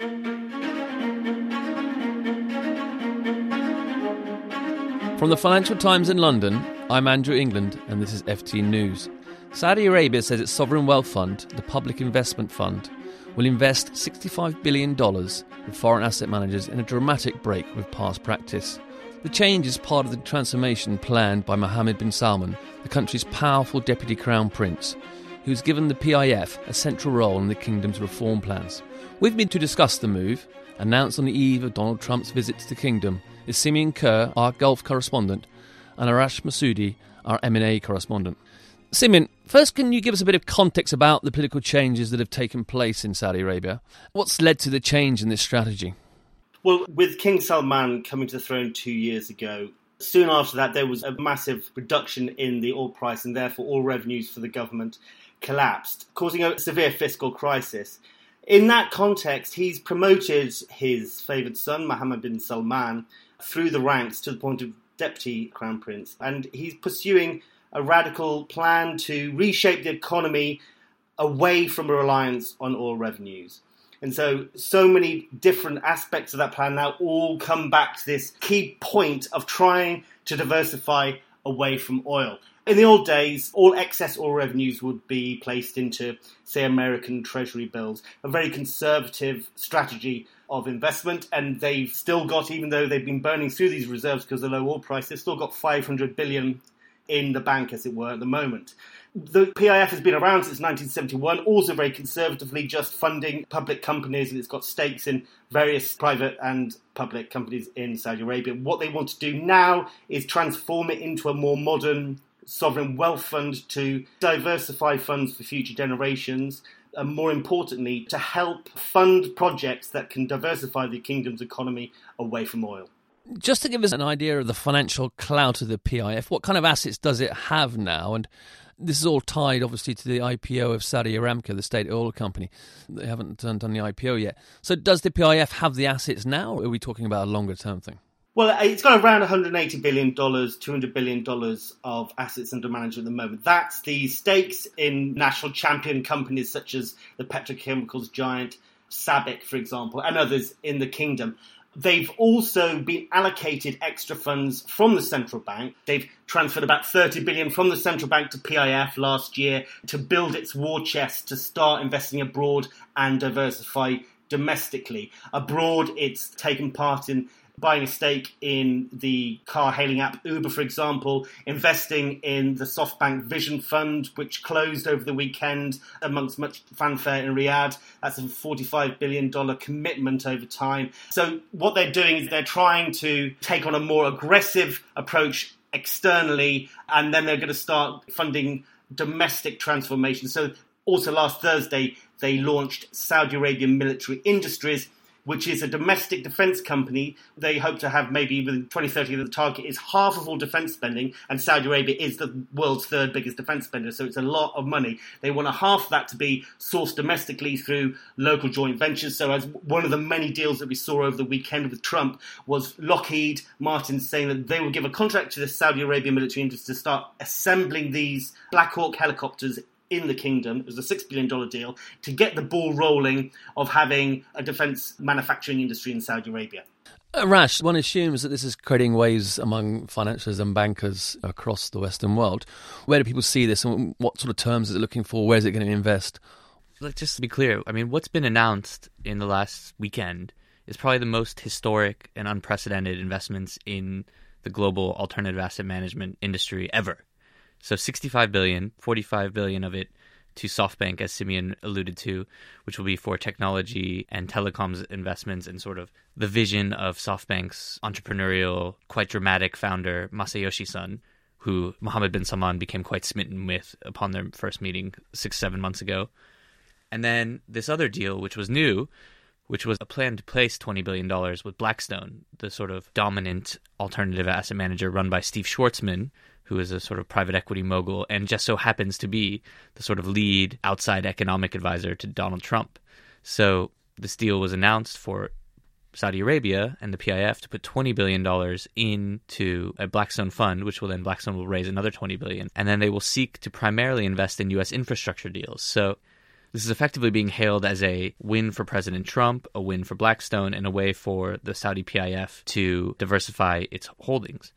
From the Financial Times in London, I'm Andrew England, and this is FT News. Saudi Arabia says its sovereign wealth fund, the Public Investment Fund, will invest $65 billion with foreign asset managers in a dramatic break with past practice. The change is part of the transformation planned by Mohammed bin Salman, the country's powerful deputy crown prince, who has given the PIF a central role in the kingdom's reform plans. With me to discuss the move, announced on the eve of Donald Trump's visit to the kingdom, is Simeon Kerr, our Gulf correspondent, and Arash Massoudi, our M&A correspondent. Simeon, first, can you give us a bit of context about the political changes that have taken place in Saudi Arabia? What's led to the change in this strategy? Well, with King Salman coming to the throne two years ago, soon after that, there was a massive reduction in the oil price, and therefore all revenues for the government collapsed, causing a severe fiscal crisis. In that context, he's promoted his favoured son, Mohammed bin Salman, through the ranks to the point of deputy crown prince, and he's pursuing a radical plan to reshape the economy away from a reliance on oil revenues. And so, so many different aspects of that plan now all come back to this key point of trying to diversify away from oil. In the old days, all excess oil revenues would be placed into, say, American Treasury bills, a very conservative strategy of investment, and they've still got, even though they've been burning through these reserves because of the low oil price, they've still got 500 billion in the bank, as it were, at the moment. The PIF has been around since 1971, also very conservatively just funding public companies, and it's got stakes in various private and public companies in Saudi Arabia. What they want to do now is transform it into a more modern sovereign wealth fund to diversify funds for future generations. And more importantly, to help fund projects that can diversify the kingdom's economy away from oil. Just to give us an idea of the financial clout of the PIF, what kind of assets does it have now? And this is all tied, obviously, to the IPO of Saudi Aramco, the state oil company. They haven't done the IPO yet. So, does the PIF have the assets now, or are we talking about a longer term thing? Well, uh, it's got around 180 billion dollars, 200 billion dollars of assets under management at the moment. That's the stakes in national champion companies such as the petrochemicals giant SABIC, for example, and others in the kingdom. They've also been allocated extra funds from the central bank. They've transferred about 30 billion from the central bank to PIF last year to build its war chest to start investing abroad and diversify domestically. Abroad, it's taken part in buying a stake in the car hailing app Uber, for example, investing in the SoftBank Vision Fund, which closed over the weekend amongst much fanfare in Riyadh. That's a $45 billion commitment over time. So, what they're doing is they're trying to take on a more aggressive approach externally, and then they're going to start funding domestic transformation. So, also last Thursday, they launched Saudi Arabian Military Industries which is a domestic defence company. They hope to have maybe within 2030 the target is half of all defence spending, and Saudi Arabia is the world's third biggest defence spender, so it's a lot of money. They want a half that to be sourced domestically through local joint ventures. So, as one of the many deals that we saw over the weekend with Trump was Lockheed Martin saying that they will give a contract to the Saudi Arabian military industry to start assembling these Black Hawk helicopters in the kingdom. It was a $6 billion deal to get the ball rolling of having a defence manufacturing industry in Saudi Arabia. Uh, Rash, one assumes that this is creating waves among financiers and bankers across the Western world. Where do people see this and what sort of terms is it looking for? Where is it going to invest? Let's just be clear. I mean, what's been announced in the last weekend is probably the most historic and unprecedented investments in the global alternative asset management industry ever. So 65 billion, 45 billion of it to SoftBank, as Simeon alluded to, which will be for technology and telecoms investments and sort of the vision of SoftBank's entrepreneurial, quite dramatic founder, Masayoshi Son, who Mohammed bin Salman became quite smitten with upon their first meeting six, seven months ago. And then this other deal, which was new, which was a plan to place $20 billion with Blackstone, the sort of dominant alternative asset manager run by Steve Schwarzman, who is a sort of private equity mogul and just so happens to be the sort of lead outside economic advisor to Donald Trump. So this deal was announced for Saudi Arabia and the PIF to put $20 billion into a Blackstone fund, which will then Blackstone will raise another 20 billion. And then they will seek to primarily invest in U.S. infrastructure deals. So This is effectively being hailed as a win for President Trump, a win for Blackstone, and a way for the Saudi PIF to diversify its holdings.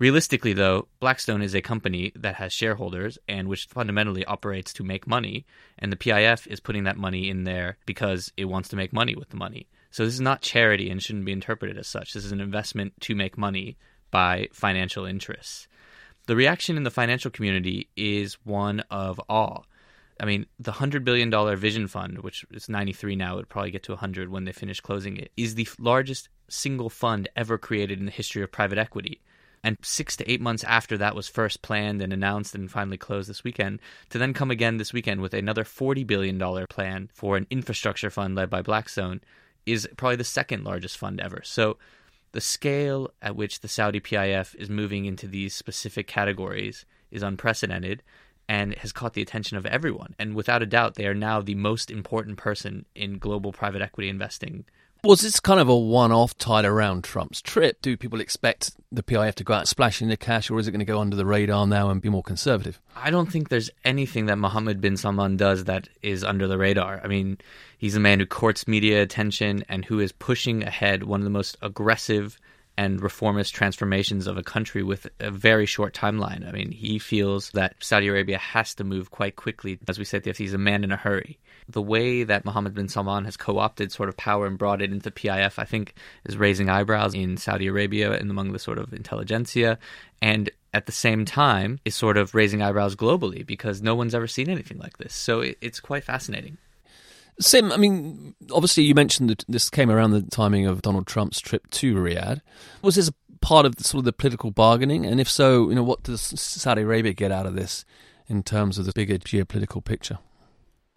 Realistically, though, Blackstone is a company that has shareholders and which fundamentally operates to make money, and the PIF is putting that money in there because it wants to make money with the money. So this is not charity and shouldn't be interpreted as such. This is an investment to make money by financial interests. The reaction in the financial community is one of awe. I mean, the $100 billion Vision Fund, which is 93 now, would probably get to 100 when they finish closing it, is the largest single fund ever created in the history of private equity and six to eight months after that was first planned and announced and finally closed this weekend, to then come again this weekend with another $40 billion plan for an infrastructure fund led by Blackstone is probably the second largest fund ever. So the scale at which the Saudi PIF is moving into these specific categories is unprecedented and has caught the attention of everyone. And without a doubt, they are now the most important person in global private equity investing was this kind of a one off tied around Trump's trip? Do people expect the PIF to go out splashing the cash, or is it going to go under the radar now and be more conservative? I don't think there's anything that Mohammed bin Salman does that is under the radar. I mean, he's a man who courts media attention and who is pushing ahead one of the most aggressive and reformist transformations of a country with a very short timeline. I mean, he feels that Saudi Arabia has to move quite quickly. As we said, he's a man in a hurry. The way that Mohammed bin Salman has co opted sort of power and brought it into PIF, I think, is raising eyebrows in Saudi Arabia and among the sort of intelligentsia. And at the same time, is sort of raising eyebrows globally because no one's ever seen anything like this. So it's quite fascinating. Sim, I mean, obviously you mentioned that this came around the timing of Donald Trump's trip to Riyadh. Was this part of the, sort of the political bargaining? And if so, you know, what does Saudi Arabia get out of this in terms of the bigger geopolitical picture?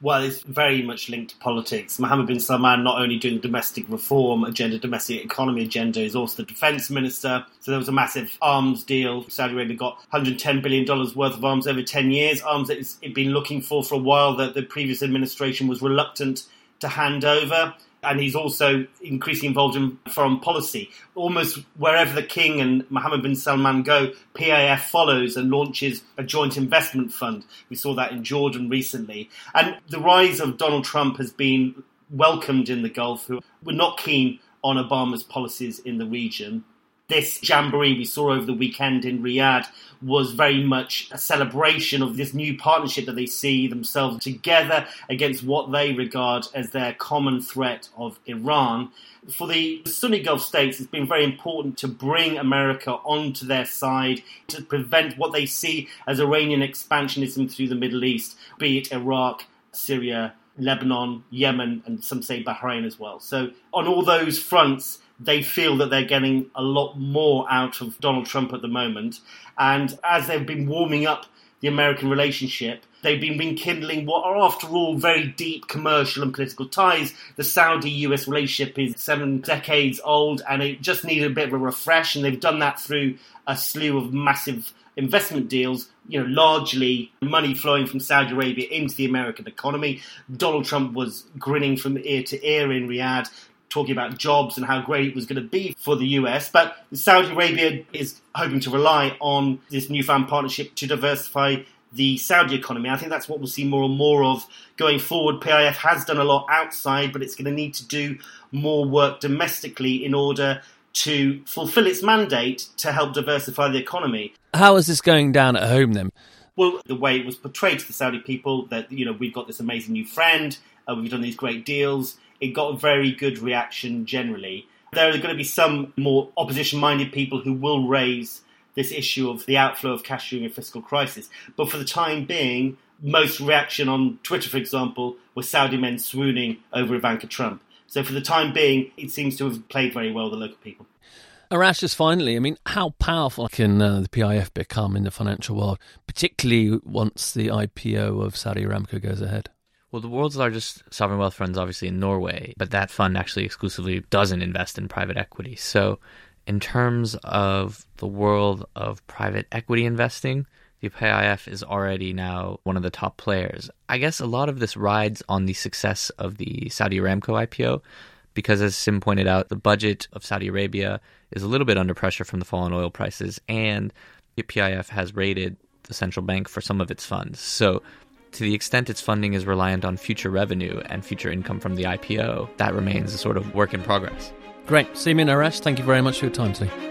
Well, it's very much linked to politics. Mohammed bin Salman not only doing the domestic reform agenda, domestic economy agenda, is also the defense minister. So there was a massive arms deal. Saudi Arabia got 110 billion dollars worth of arms over 10 years. Arms that it's been looking for for a while that the previous administration was reluctant to hand over and he's also increasingly involved in foreign policy. Almost wherever the king and Mohammed bin Salman go, PIF follows and launches a joint investment fund. We saw that in Jordan recently. And the rise of Donald Trump has been welcomed in the Gulf, who were not keen on Obama's policies in the region this jamboree we saw over the weekend in Riyadh was very much a celebration of this new partnership that they see themselves together against what they regard as their common threat of Iran. For the Sunni Gulf states, it's been very important to bring America onto their side to prevent what they see as Iranian expansionism through the Middle East, be it Iraq, Syria, Lebanon, Yemen, and some say Bahrain as well. So, on all those fronts, they feel that they're getting a lot more out of Donald Trump at the moment. And as they've been warming up the American relationship, they've been rekindling what are, after all, very deep commercial and political ties. The Saudi US relationship is seven decades old and it just needed a bit of a refresh, and they've done that through a slew of massive investment deals, you know, largely money flowing from Saudi Arabia into the American economy. Donald Trump was grinning from ear to ear in Riyadh, talking about jobs and how great it was going to be for the US. But Saudi Arabia is hoping to rely on this newfound partnership to diversify the Saudi economy. I think that's what we'll see more and more of going forward. PIF has done a lot outside, but it's going to need to do more work domestically in order to fulfill its mandate to help diversify the economy. How is this going down at home then? Well, the way it was portrayed to the Saudi people that, you know, we've got this amazing new friend, uh, we've done these great deals, it got a very good reaction generally. There are going to be some more opposition minded people who will raise this issue of the outflow of cash during a fiscal crisis. But for the time being, most reaction on Twitter, for example, was Saudi men swooning over Ivanka Trump. So for the time being, it seems to have played very well the local people. Arash, just finally, I mean, how powerful can uh, the PIF become in the financial world, particularly once the IPO of Saudi Aramco goes ahead? Well, the world's largest sovereign wealth fund is obviously in Norway, but that fund actually exclusively doesn't invest in private equity. So, in terms of the world of private equity investing, the PIF is already now one of the top players. I guess a lot of this rides on the success of the Saudi Aramco IPO because, as Sim pointed out, the budget of Saudi Arabia is a little bit under pressure from the fallen oil prices, and the PIF has raided the central bank for some of its funds. So to the extent its funding is reliant on future revenue and future income from the IPO, that remains a sort of work in progress. Great. Simeon Arash, thank you very much for your time today.